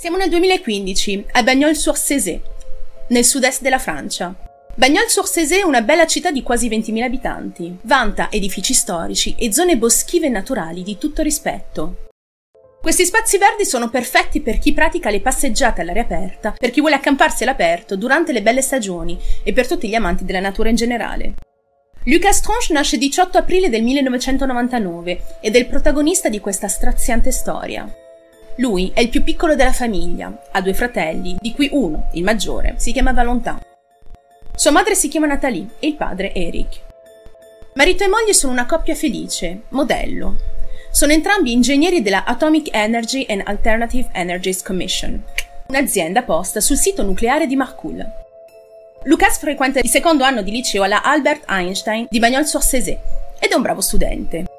Siamo nel 2015, a Bagnols-sur-Cézé, nel sud-est della Francia. Bagnols-sur-Cézé è una bella città di quasi 20.000 abitanti. Vanta edifici storici e zone boschive naturali di tutto rispetto. Questi spazi verdi sono perfetti per chi pratica le passeggiate all'aria aperta, per chi vuole accamparsi all'aperto durante le belle stagioni e per tutti gli amanti della natura in generale. Lucas Tronche nasce il 18 aprile del 1999 ed è il protagonista di questa straziante storia. Lui è il più piccolo della famiglia, ha due fratelli, di cui uno, il maggiore, si chiama Valentin. Sua madre si chiama Nathalie e il padre Eric. Marito e moglie sono una coppia felice, modello. Sono entrambi ingegneri della Atomic Energy and Alternative Energies Commission, un'azienda posta sul sito nucleare di Marcoule. Lucas frequenta il secondo anno di liceo alla Albert Einstein di Bagnols-sur-Cézé ed è un bravo studente.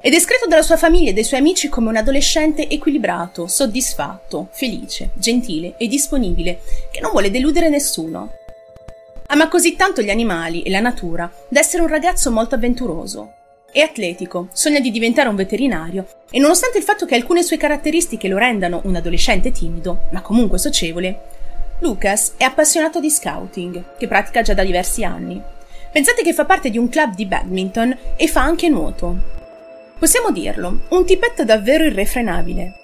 È descritto dalla sua famiglia e dai suoi amici come un adolescente equilibrato, soddisfatto, felice, gentile e disponibile, che non vuole deludere nessuno. Ama così tanto gli animali e la natura da essere un ragazzo molto avventuroso. È atletico, sogna di diventare un veterinario e nonostante il fatto che alcune sue caratteristiche lo rendano un adolescente timido, ma comunque socievole, Lucas è appassionato di scouting, che pratica già da diversi anni. Pensate che fa parte di un club di badminton e fa anche nuoto. Possiamo dirlo, un tipetto davvero irrefrenabile.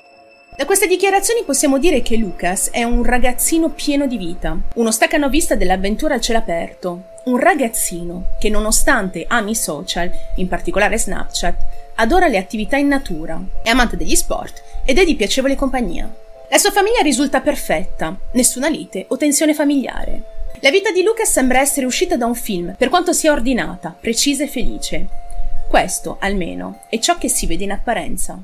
Da queste dichiarazioni possiamo dire che Lucas è un ragazzino pieno di vita, uno staccanovista dell'avventura al cielo aperto, un ragazzino che nonostante ami i social, in particolare Snapchat, adora le attività in natura, è amante degli sport ed è di piacevole compagnia. La sua famiglia risulta perfetta, nessuna lite o tensione familiare. La vita di Lucas sembra essere uscita da un film, per quanto sia ordinata, precisa e felice. Questo, almeno, è ciò che si vede in apparenza.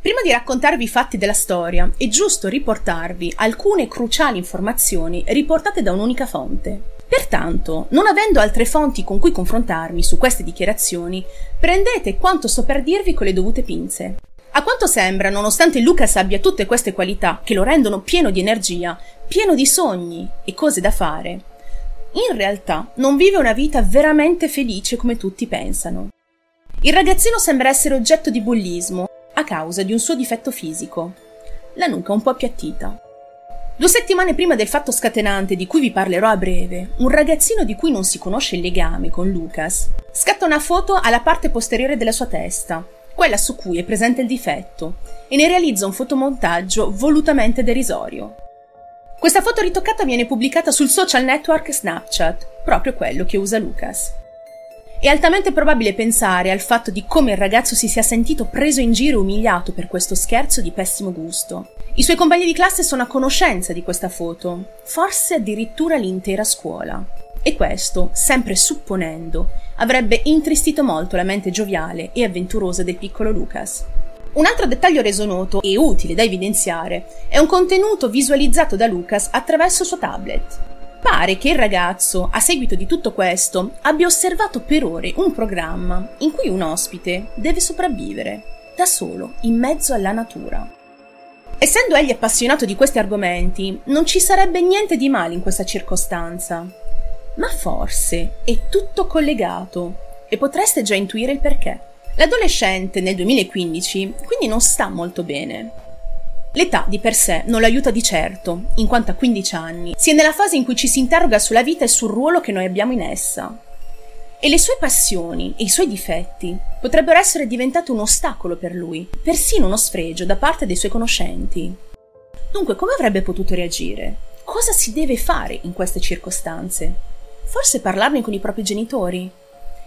Prima di raccontarvi i fatti della storia, è giusto riportarvi alcune cruciali informazioni riportate da un'unica fonte. Pertanto, non avendo altre fonti con cui confrontarmi su queste dichiarazioni, prendete quanto sto per dirvi con le dovute pinze. A quanto sembra, nonostante Lucas abbia tutte queste qualità che lo rendono pieno di energia, pieno di sogni e cose da fare, in realtà non vive una vita veramente felice come tutti pensano. Il ragazzino sembra essere oggetto di bullismo a causa di un suo difetto fisico. La nuca un po' appiattita. Due settimane prima del fatto scatenante di cui vi parlerò a breve, un ragazzino di cui non si conosce il legame con Lucas scatta una foto alla parte posteriore della sua testa, quella su cui è presente il difetto, e ne realizza un fotomontaggio volutamente derisorio. Questa foto ritoccata viene pubblicata sul social network Snapchat, proprio quello che usa Lucas. È altamente probabile pensare al fatto di come il ragazzo si sia sentito preso in giro e umiliato per questo scherzo di pessimo gusto. I suoi compagni di classe sono a conoscenza di questa foto, forse addirittura l'intera scuola. E questo, sempre supponendo, avrebbe intristito molto la mente gioviale e avventurosa del piccolo Lucas. Un altro dettaglio reso noto e utile da evidenziare è un contenuto visualizzato da Lucas attraverso il suo tablet. Pare che il ragazzo, a seguito di tutto questo, abbia osservato per ore un programma in cui un ospite deve sopravvivere, da solo, in mezzo alla natura. Essendo egli appassionato di questi argomenti, non ci sarebbe niente di male in questa circostanza. Ma forse è tutto collegato e potreste già intuire il perché. L'adolescente nel 2015 quindi non sta molto bene. L'età di per sé non lo aiuta di certo, in quanto a 15 anni si è nella fase in cui ci si interroga sulla vita e sul ruolo che noi abbiamo in essa. E le sue passioni e i suoi difetti potrebbero essere diventati un ostacolo per lui, persino uno sfregio da parte dei suoi conoscenti. Dunque, come avrebbe potuto reagire? Cosa si deve fare in queste circostanze? Forse parlarne con i propri genitori?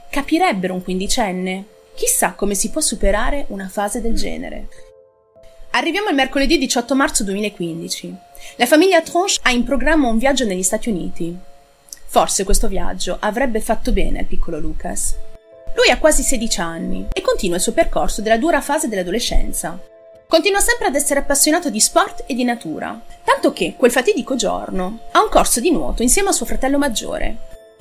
Capirebbero un quindicenne? Chissà come si può superare una fase del genere. Arriviamo al mercoledì 18 marzo 2015. La famiglia Tronche ha in programma un viaggio negli Stati Uniti. Forse questo viaggio avrebbe fatto bene al piccolo Lucas. Lui ha quasi 16 anni e continua il suo percorso della dura fase dell'adolescenza. Continua sempre ad essere appassionato di sport e di natura, tanto che quel fatidico giorno ha un corso di nuoto insieme a suo fratello maggiore.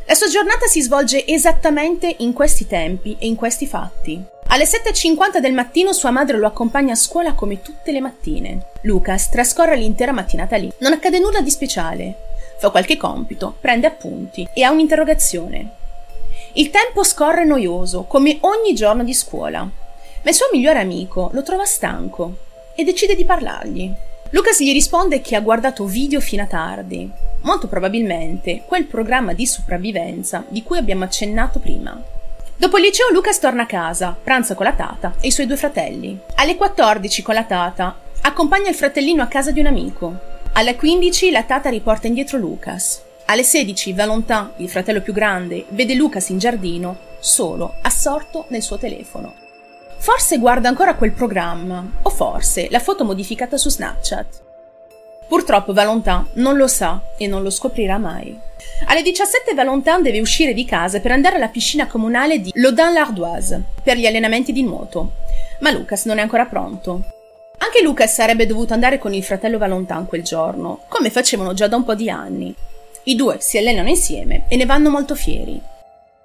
La sua giornata si svolge esattamente in questi tempi e in questi fatti. Alle 7.50 del mattino sua madre lo accompagna a scuola come tutte le mattine. Lucas trascorre l'intera mattinata lì. Non accade nulla di speciale. Fa qualche compito, prende appunti e ha un'interrogazione. Il tempo scorre noioso, come ogni giorno di scuola. Ma il suo migliore amico lo trova stanco e decide di parlargli. Lucas gli risponde che ha guardato video fino a tardi, molto probabilmente quel programma di sopravvivenza di cui abbiamo accennato prima. Dopo il liceo Lucas torna a casa, pranza con la tata e i suoi due fratelli. Alle 14 con la tata accompagna il fratellino a casa di un amico. Alle 15 la tata riporta indietro Lucas. Alle 16 Valentin, il fratello più grande, vede Lucas in giardino, solo, assorto nel suo telefono. Forse guarda ancora quel programma, o forse la foto modificata su Snapchat. Purtroppo Valentin non lo sa e non lo scoprirà mai. Alle 17 Valentin deve uscire di casa per andare alla piscina comunale di Lodin-l'Ardoise per gli allenamenti di nuoto, ma Lucas non è ancora pronto. Anche Lucas sarebbe dovuto andare con il fratello Valentin quel giorno, come facevano già da un po' di anni. I due si allenano insieme e ne vanno molto fieri.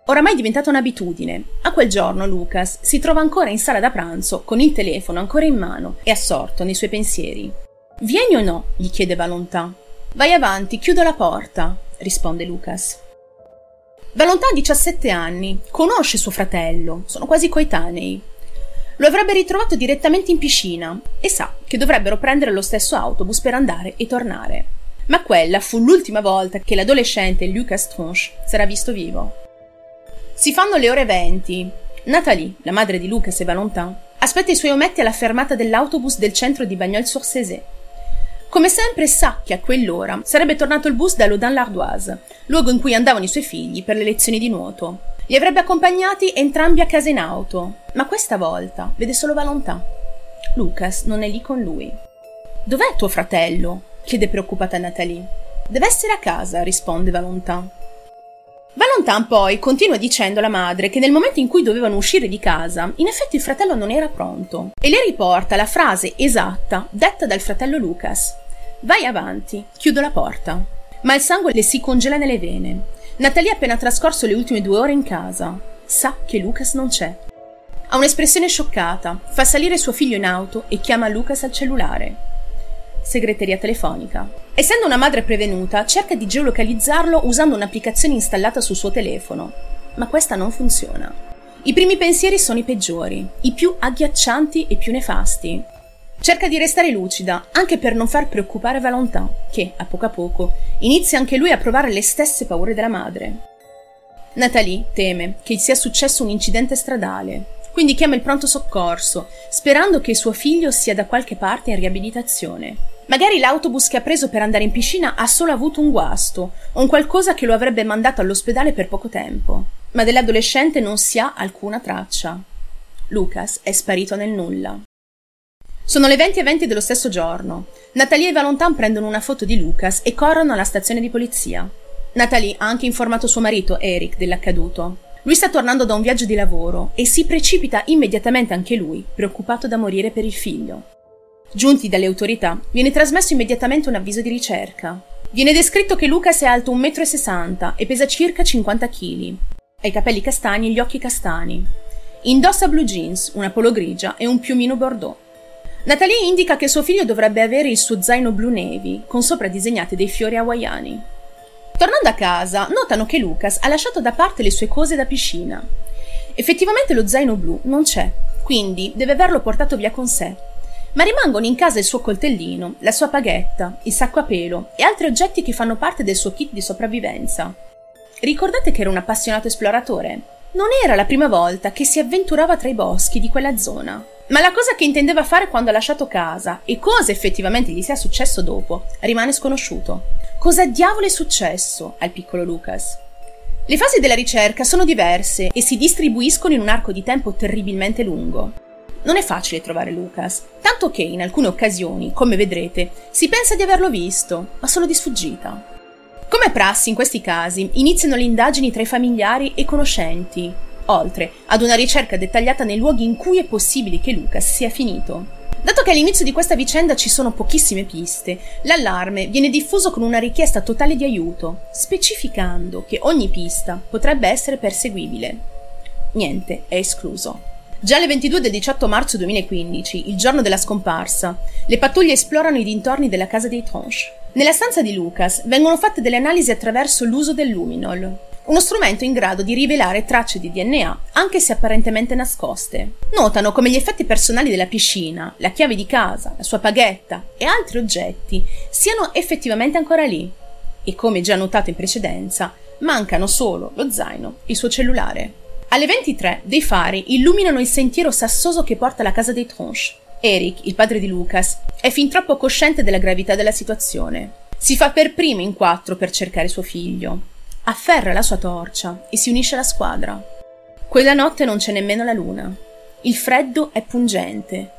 Oramai è diventata un'abitudine. A quel giorno Lucas si trova ancora in sala da pranzo con il telefono ancora in mano e assorto nei suoi pensieri. Vieni o no? gli chiede Valentin. Vai avanti, chiudo la porta, risponde Lucas. Valentin ha 17 anni, conosce suo fratello, sono quasi coetanei. Lo avrebbe ritrovato direttamente in piscina e sa che dovrebbero prendere lo stesso autobus per andare e tornare. Ma quella fu l'ultima volta che l'adolescente Lucas Tronche sarà visto vivo. Si fanno le ore 20. Nathalie, la madre di Lucas e Valentin, aspetta i suoi ometti alla fermata dell'autobus del centro di Bagnols-sur-Cézé. Come sempre sa che a quell'ora sarebbe tornato il bus da Lodin-l'Ardoise, luogo in cui andavano i suoi figli per le lezioni di nuoto. Li avrebbe accompagnati entrambi a casa in auto, ma questa volta vede solo Valentin. Lucas non è lì con lui. Dov'è tuo fratello? chiede preoccupata Nathalie. Deve essere a casa, risponde Valentin. Valentin poi continua dicendo alla madre che nel momento in cui dovevano uscire di casa, in effetti il fratello non era pronto e le riporta la frase esatta detta dal fratello Lucas. Vai avanti, chiudo la porta. Ma il sangue le si congela nelle vene. Natalia ha appena trascorso le ultime due ore in casa. Sa che Lucas non c'è. Ha un'espressione scioccata, fa salire suo figlio in auto e chiama Lucas al cellulare segreteria telefonica. Essendo una madre prevenuta, cerca di geolocalizzarlo usando un'applicazione installata sul suo telefono, ma questa non funziona. I primi pensieri sono i peggiori, i più agghiaccianti e più nefasti. Cerca di restare lucida, anche per non far preoccupare Valentin, che, a poco a poco, inizia anche lui a provare le stesse paure della madre. Nathalie teme che sia successo un incidente stradale, quindi chiama il pronto soccorso, sperando che suo figlio sia da qualche parte in riabilitazione. Magari l'autobus che ha preso per andare in piscina ha solo avuto un guasto, un qualcosa che lo avrebbe mandato all'ospedale per poco tempo. Ma dell'adolescente non si ha alcuna traccia. Lucas è sparito nel nulla. Sono le 20 e 20 dello stesso giorno. Natalie e Valentin prendono una foto di Lucas e corrono alla stazione di polizia. Natalie ha anche informato suo marito, Eric, dell'accaduto. Lui sta tornando da un viaggio di lavoro e si precipita immediatamente anche lui, preoccupato da morire per il figlio. Giunti dalle autorità, viene trasmesso immediatamente un avviso di ricerca. Viene descritto che Lucas è alto 1,60 m e pesa circa 50 kg. Ha i capelli castani e gli occhi castani. Indossa blue jeans, una polo grigia e un piumino bordeaux. Natalie indica che suo figlio dovrebbe avere il suo zaino blu navy, con sopra disegnati dei fiori hawaiani. Tornando a casa, notano che Lucas ha lasciato da parte le sue cose da piscina. Effettivamente lo zaino blu non c'è, quindi deve averlo portato via con sé ma rimangono in casa il suo coltellino, la sua paghetta, il sacco a pelo e altri oggetti che fanno parte del suo kit di sopravvivenza. Ricordate che era un appassionato esploratore? Non era la prima volta che si avventurava tra i boschi di quella zona. Ma la cosa che intendeva fare quando ha lasciato casa e cosa effettivamente gli sia successo dopo rimane sconosciuto. Cosa diavolo è successo al piccolo Lucas? Le fasi della ricerca sono diverse e si distribuiscono in un arco di tempo terribilmente lungo. Non è facile trovare Lucas, tanto che in alcune occasioni, come vedrete, si pensa di averlo visto, ma solo di sfuggita. Come prassi in questi casi, iniziano le indagini tra i familiari e conoscenti, oltre ad una ricerca dettagliata nei luoghi in cui è possibile che Lucas sia finito. Dato che all'inizio di questa vicenda ci sono pochissime piste, l'allarme viene diffuso con una richiesta totale di aiuto, specificando che ogni pista potrebbe essere perseguibile. Niente è escluso. Già alle 22 del 18 marzo 2015, il giorno della scomparsa, le pattuglie esplorano i dintorni della casa dei Tronche. Nella stanza di Lucas vengono fatte delle analisi attraverso l'uso del luminol, uno strumento in grado di rivelare tracce di DNA, anche se apparentemente nascoste. Notano come gli effetti personali della piscina, la chiave di casa, la sua paghetta e altri oggetti siano effettivamente ancora lì. E come già notato in precedenza, mancano solo lo zaino e il suo cellulare. Alle 23 dei fari illuminano il sentiero sassoso che porta alla casa dei Tronche. Eric, il padre di Lucas, è fin troppo cosciente della gravità della situazione. Si fa per primo in quattro per cercare suo figlio. Afferra la sua torcia e si unisce alla squadra. Quella notte non c'è nemmeno la luna. Il freddo è pungente.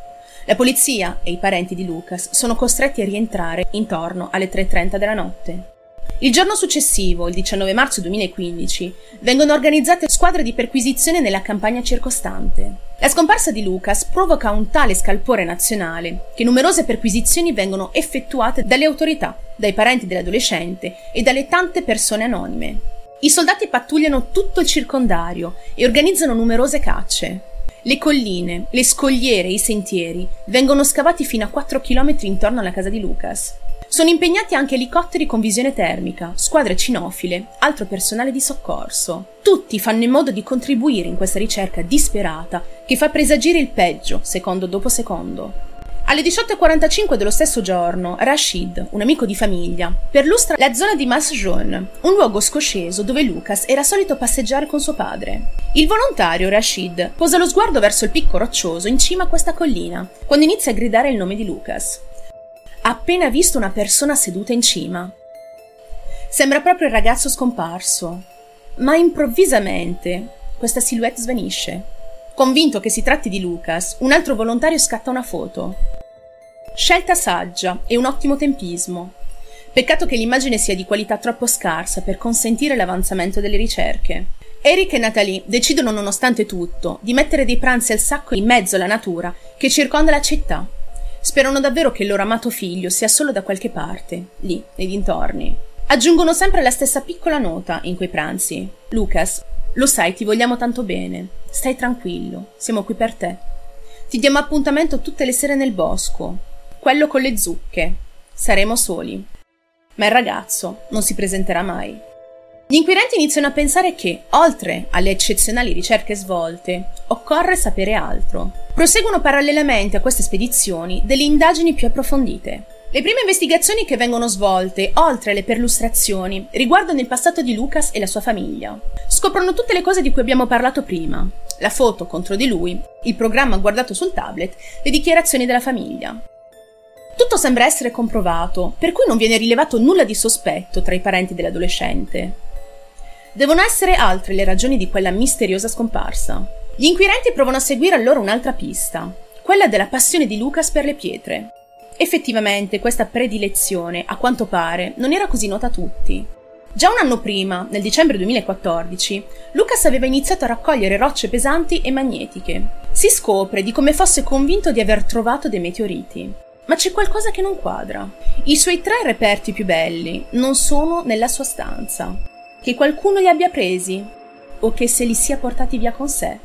La polizia e i parenti di Lucas sono costretti a rientrare intorno alle 3.30 della notte. Il giorno successivo, il 19 marzo 2015, vengono organizzate squadre di perquisizione nella campagna circostante. La scomparsa di Lucas provoca un tale scalpore nazionale che numerose perquisizioni vengono effettuate dalle autorità, dai parenti dell'adolescente e dalle tante persone anonime. I soldati pattugliano tutto il circondario e organizzano numerose cacce. Le colline, le scogliere e i sentieri vengono scavati fino a 4 km intorno alla casa di Lucas. Sono impegnati anche elicotteri con visione termica, squadre cinofile, altro personale di soccorso. Tutti fanno in modo di contribuire in questa ricerca disperata che fa presagire il peggio, secondo dopo secondo. Alle 18.45 dello stesso giorno, Rashid, un amico di famiglia, perlustra la zona di Mas Jaune, un luogo scosceso dove Lucas era solito passeggiare con suo padre. Il volontario Rashid posa lo sguardo verso il picco roccioso in cima a questa collina, quando inizia a gridare il nome di Lucas appena visto una persona seduta in cima. Sembra proprio il ragazzo scomparso, ma improvvisamente questa silhouette svanisce. Convinto che si tratti di Lucas, un altro volontario scatta una foto. Scelta saggia e un ottimo tempismo. Peccato che l'immagine sia di qualità troppo scarsa per consentire l'avanzamento delle ricerche. Eric e Natalie decidono, nonostante tutto, di mettere dei pranzi al sacco in mezzo alla natura che circonda la città Sperano davvero che il loro amato figlio sia solo da qualche parte, lì, nei dintorni. Aggiungono sempre la stessa piccola nota in quei pranzi. Lucas, lo sai, ti vogliamo tanto bene. Stai tranquillo, siamo qui per te. Ti diamo appuntamento tutte le sere nel bosco. Quello con le zucche. Saremo soli. Ma il ragazzo non si presenterà mai. Gli inquirenti iniziano a pensare che, oltre alle eccezionali ricerche svolte, occorre sapere altro. Proseguono parallelamente a queste spedizioni delle indagini più approfondite. Le prime investigazioni che vengono svolte, oltre alle perlustrazioni, riguardano il passato di Lucas e la sua famiglia. Scoprono tutte le cose di cui abbiamo parlato prima. La foto contro di lui, il programma guardato sul tablet, le dichiarazioni della famiglia. Tutto sembra essere comprovato, per cui non viene rilevato nulla di sospetto tra i parenti dell'adolescente. Devono essere altre le ragioni di quella misteriosa scomparsa. Gli inquirenti provano a seguire allora un'altra pista, quella della passione di Lucas per le pietre. Effettivamente questa predilezione, a quanto pare, non era così nota a tutti. Già un anno prima, nel dicembre 2014, Lucas aveva iniziato a raccogliere rocce pesanti e magnetiche. Si scopre di come fosse convinto di aver trovato dei meteoriti. Ma c'è qualcosa che non quadra. I suoi tre reperti più belli non sono nella sua stanza che qualcuno li abbia presi o che se li sia portati via con sé.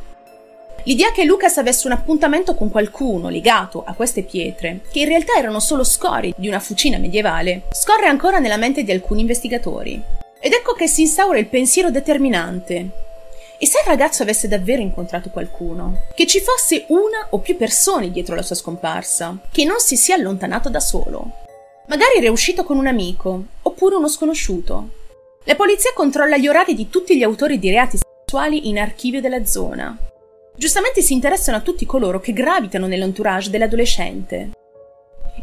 L'idea che Lucas avesse un appuntamento con qualcuno legato a queste pietre, che in realtà erano solo scorie di una fucina medievale, scorre ancora nella mente di alcuni investigatori. Ed ecco che si instaura il pensiero determinante. E se il ragazzo avesse davvero incontrato qualcuno? Che ci fosse una o più persone dietro la sua scomparsa? Che non si sia allontanato da solo? Magari era uscito con un amico, oppure uno sconosciuto. La polizia controlla gli orari di tutti gli autori di reati sessuali in archivio della zona. Giustamente si interessano a tutti coloro che gravitano nell'entourage dell'adolescente.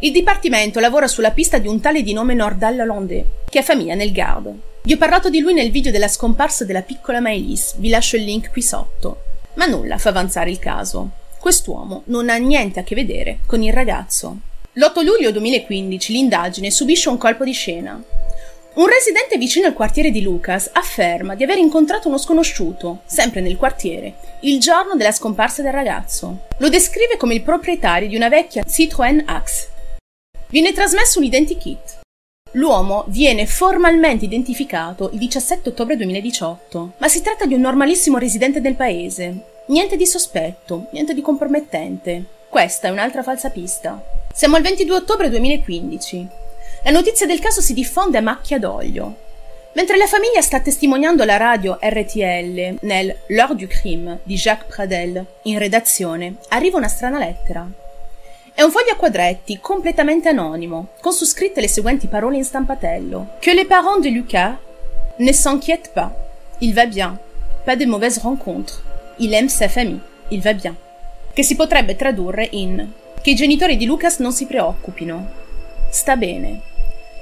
Il dipartimento lavora sulla pista di un tale di nome Nordal Hollandais, che ha famiglia nel Gard. Vi ho parlato di lui nel video della scomparsa della piccola Maëlys, vi lascio il link qui sotto. Ma nulla fa avanzare il caso. Quest'uomo non ha niente a che vedere con il ragazzo. L'8 luglio 2015 l'indagine subisce un colpo di scena. Un residente vicino al quartiere di Lucas afferma di aver incontrato uno sconosciuto, sempre nel quartiere, il giorno della scomparsa del ragazzo. Lo descrive come il proprietario di una vecchia Citroën Axe. Viene trasmesso un identikit. L'uomo viene formalmente identificato il 17 ottobre 2018, ma si tratta di un normalissimo residente del paese. Niente di sospetto, niente di compromettente. Questa è un'altra falsa pista. Siamo al 22 ottobre 2015. La notizia del caso si diffonde a macchia d'olio. Mentre la famiglia sta testimoniando la radio RTL nel L'heure du crime di Jacques Pradel, in redazione arriva una strana lettera. È un foglio a quadretti, completamente anonimo, con su scritte le seguenti parole in stampatello. Que les parents de Lucas ne s'inquiètent pas. Il va bien. Pas de mauvaises rencontres. Il aime sa famille. Il va bien. Che si potrebbe tradurre in che i genitori di Lucas non si preoccupino. Sta bene.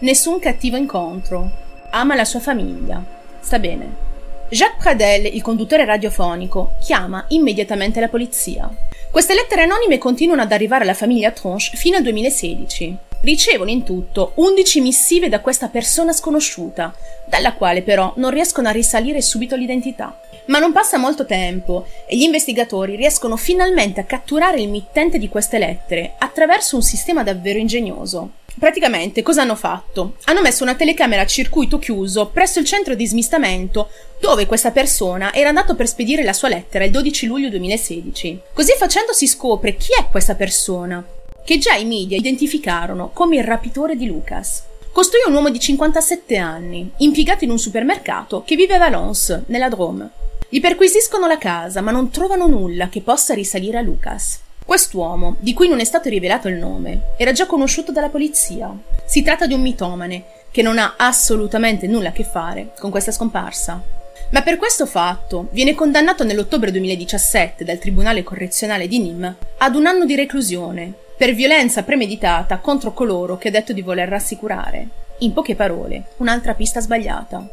Nessun cattivo incontro ama la sua famiglia. Sta bene. Jacques Pradel, il conduttore radiofonico, chiama immediatamente la polizia. Queste lettere anonime continuano ad arrivare alla famiglia Tronche fino al 2016. Ricevono in tutto 11 missive da questa persona sconosciuta, dalla quale però non riescono a risalire subito l'identità. Ma non passa molto tempo e gli investigatori riescono finalmente a catturare il mittente di queste lettere attraverso un sistema davvero ingegnoso. Praticamente cosa hanno fatto? Hanno messo una telecamera a circuito chiuso presso il centro di smistamento dove questa persona era andato per spedire la sua lettera il 12 luglio 2016. Così facendo si scopre chi è questa persona, che già i media identificarono come il rapitore di Lucas. Costui è un uomo di 57 anni, impiegato in un supermercato che vive a Valence, nella Drôme. Gli perquisiscono la casa, ma non trovano nulla che possa risalire a Lucas. Quest'uomo, di cui non è stato rivelato il nome, era già conosciuto dalla polizia. Si tratta di un mitomane che non ha assolutamente nulla a che fare con questa scomparsa. Ma per questo fatto viene condannato nell'ottobre 2017 dal Tribunale Correzionale di Nîmes ad un anno di reclusione per violenza premeditata contro coloro che ha detto di voler rassicurare. In poche parole, un'altra pista sbagliata.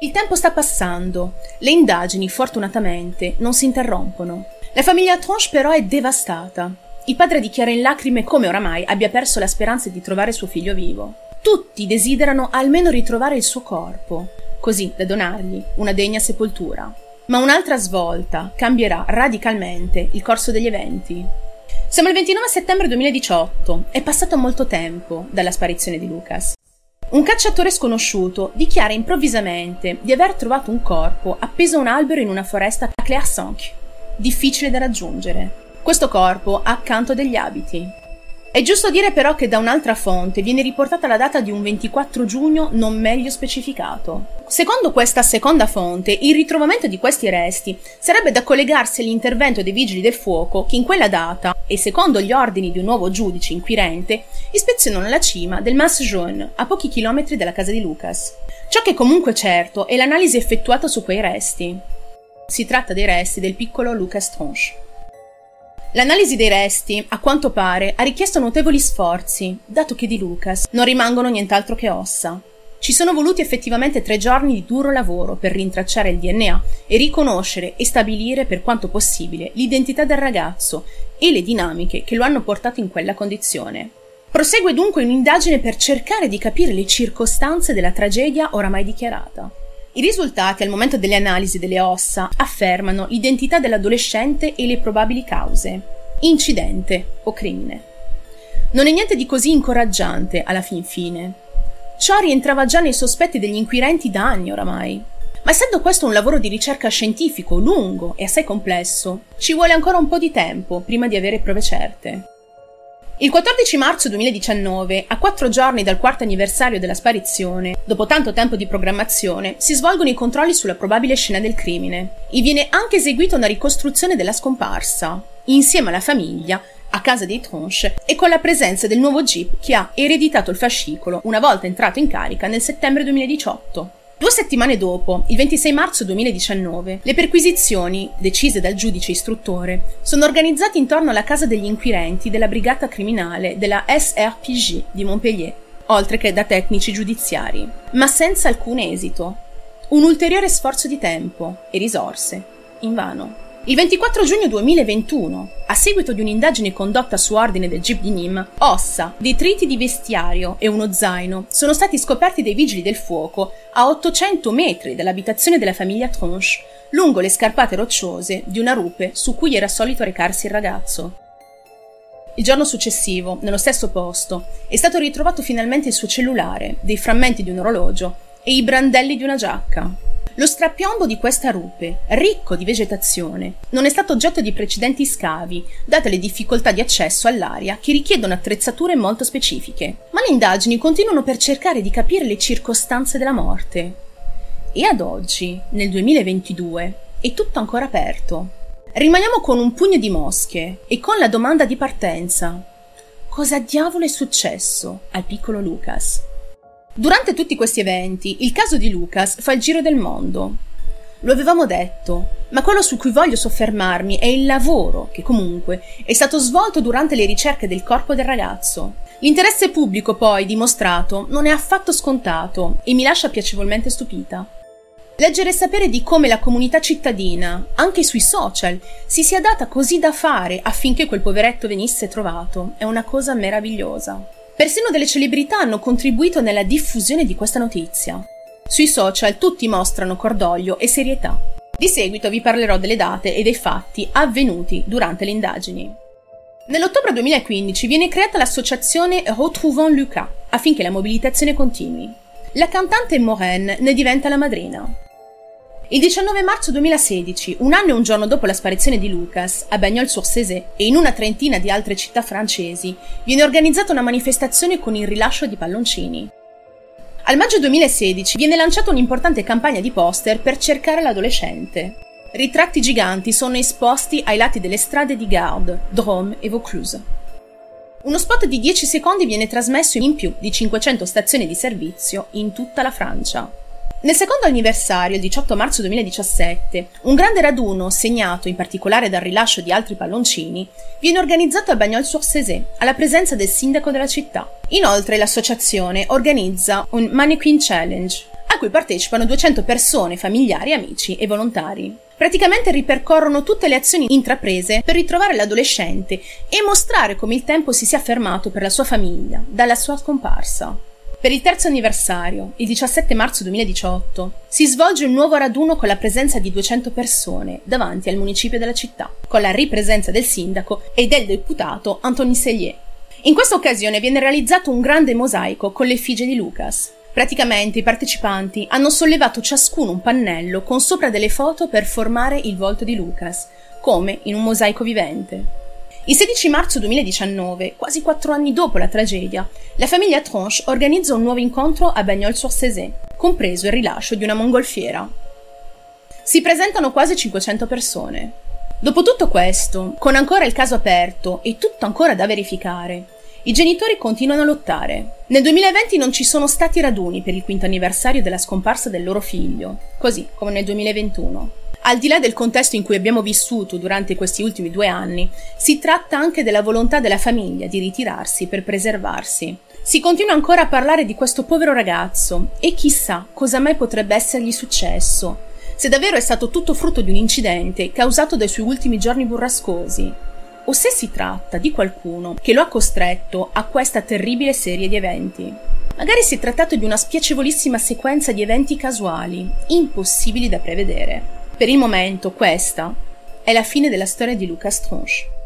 Il tempo sta passando, le indagini fortunatamente non si interrompono la famiglia Tronche però è devastata. Il padre dichiara in lacrime come oramai abbia perso la speranza di trovare suo figlio vivo. Tutti desiderano almeno ritrovare il suo corpo, così da donargli una degna sepoltura. Ma un'altra svolta cambierà radicalmente il corso degli eventi. Siamo il 29 settembre 2018, è passato molto tempo dalla sparizione di Lucas. Un cacciatore sconosciuto dichiara improvvisamente di aver trovato un corpo appeso a un albero in una foresta a Clairsonc, difficile da raggiungere. Questo corpo ha accanto degli abiti. È giusto dire però che da un'altra fonte viene riportata la data di un 24 giugno non meglio specificato. Secondo questa seconda fonte, il ritrovamento di questi resti sarebbe da collegarsi all'intervento dei vigili del fuoco che in quella data, e secondo gli ordini di un nuovo giudice inquirente, ispezionano la cima del Mas Jaune, a pochi chilometri dalla casa di Lucas. Ciò che è comunque certo è l'analisi effettuata su quei resti. Si tratta dei resti del piccolo Lucas Tronche. L'analisi dei resti, a quanto pare, ha richiesto notevoli sforzi, dato che di Lucas non rimangono nient'altro che ossa. Ci sono voluti effettivamente tre giorni di duro lavoro per rintracciare il DNA e riconoscere e stabilire per quanto possibile l'identità del ragazzo e le dinamiche che lo hanno portato in quella condizione. Prosegue dunque un'indagine per cercare di capire le circostanze della tragedia oramai dichiarata. I risultati al momento delle analisi delle ossa affermano l'identità dell'adolescente e le probabili cause. Incidente o crimine. Non è niente di così incoraggiante alla fin fine. Ciò rientrava già nei sospetti degli inquirenti da anni oramai. Ma essendo questo un lavoro di ricerca scientifico lungo e assai complesso, ci vuole ancora un po' di tempo prima di avere prove certe. Il 14 marzo 2019, a quattro giorni dal quarto anniversario della sparizione, dopo tanto tempo di programmazione, si svolgono i controlli sulla probabile scena del crimine e viene anche eseguita una ricostruzione della scomparsa, insieme alla famiglia, a casa dei Tronche e con la presenza del nuovo jeep che ha ereditato il fascicolo una volta entrato in carica nel settembre 2018. Due settimane dopo, il 26 marzo 2019, le perquisizioni, decise dal giudice istruttore, sono organizzate intorno alla casa degli inquirenti della brigata criminale della SRPG di Montpellier, oltre che da tecnici giudiziari, ma senza alcun esito. Un ulteriore sforzo di tempo e risorse, invano. Il 24 giugno 2021, a seguito di un'indagine condotta su ordine del GIP di Nîmes, ossa, detriti di vestiario e uno zaino sono stati scoperti dai vigili del fuoco a 800 metri dall'abitazione della famiglia Tronche, lungo le scarpate rocciose di una rupe su cui era solito recarsi il ragazzo. Il giorno successivo, nello stesso posto, è stato ritrovato finalmente il suo cellulare, dei frammenti di un orologio e i brandelli di una giacca. Lo strapiombo di questa rupe, ricco di vegetazione, non è stato oggetto di precedenti scavi, date le difficoltà di accesso all'area che richiedono attrezzature molto specifiche. Ma le indagini continuano per cercare di capire le circostanze della morte. E ad oggi, nel 2022, è tutto ancora aperto. Rimaniamo con un pugno di mosche e con la domanda di partenza. Cosa diavolo è successo al piccolo Lucas? Durante tutti questi eventi, il caso di Lucas fa il giro del mondo. Lo avevamo detto, ma quello su cui voglio soffermarmi è il lavoro che comunque è stato svolto durante le ricerche del corpo del ragazzo. L'interesse pubblico poi dimostrato non è affatto scontato e mi lascia piacevolmente stupita. Leggere e sapere di come la comunità cittadina, anche sui social, si sia data così da fare affinché quel poveretto venisse trovato è una cosa meravigliosa. Persino delle celebrità hanno contribuito nella diffusione di questa notizia. Sui social tutti mostrano cordoglio e serietà. Di seguito vi parlerò delle date e dei fatti avvenuti durante le indagini. Nell'ottobre 2015 viene creata l'associazione Retrouvons Lucas affinché la mobilitazione continui. La cantante Maureen ne diventa la madrina. Il 19 marzo 2016, un anno e un giorno dopo la sparizione di Lucas, a Bagnols-sur-Cézé e in una trentina di altre città francesi, viene organizzata una manifestazione con il rilascio di palloncini. Al maggio 2016 viene lanciata un'importante campagna di poster per cercare l'adolescente. Ritratti giganti sono esposti ai lati delle strade di Garde, Drôme e Vaucluse. Uno spot di 10 secondi viene trasmesso in più di 500 stazioni di servizio in tutta la Francia. Nel secondo anniversario, il 18 marzo 2017, un grande raduno, segnato in particolare dal rilascio di altri palloncini, viene organizzato a Bagnols-sur-Cézé, alla presenza del sindaco della città. Inoltre l'associazione organizza un Mannequin Challenge, a cui partecipano 200 persone, familiari, amici e volontari. Praticamente ripercorrono tutte le azioni intraprese per ritrovare l'adolescente e mostrare come il tempo si sia fermato per la sua famiglia, dalla sua scomparsa. Per il terzo anniversario, il 17 marzo 2018, si svolge un nuovo raduno con la presenza di 200 persone davanti al municipio della città, con la ripresenza del sindaco e del deputato Anthony Sellier. In questa occasione viene realizzato un grande mosaico con l'effigie di Lucas. Praticamente i partecipanti hanno sollevato ciascuno un pannello con sopra delle foto per formare il volto di Lucas, come in un mosaico vivente. Il 16 marzo 2019, quasi quattro anni dopo la tragedia, la famiglia Tronche organizza un nuovo incontro a Bagnols-sur-Cézé, compreso il rilascio di una mongolfiera. Si presentano quasi 500 persone. Dopo tutto questo, con ancora il caso aperto e tutto ancora da verificare, i genitori continuano a lottare. Nel 2020 non ci sono stati raduni per il quinto anniversario della scomparsa del loro figlio, così come nel 2021. Al di là del contesto in cui abbiamo vissuto durante questi ultimi due anni, si tratta anche della volontà della famiglia di ritirarsi per preservarsi. Si continua ancora a parlare di questo povero ragazzo e chissà cosa mai potrebbe essergli successo, se davvero è stato tutto frutto di un incidente causato dai suoi ultimi giorni burrascosi, o se si tratta di qualcuno che lo ha costretto a questa terribile serie di eventi. Magari si è trattato di una spiacevolissima sequenza di eventi casuali, impossibili da prevedere. Per il momento questa è la fine della storia di Lucas Tronche.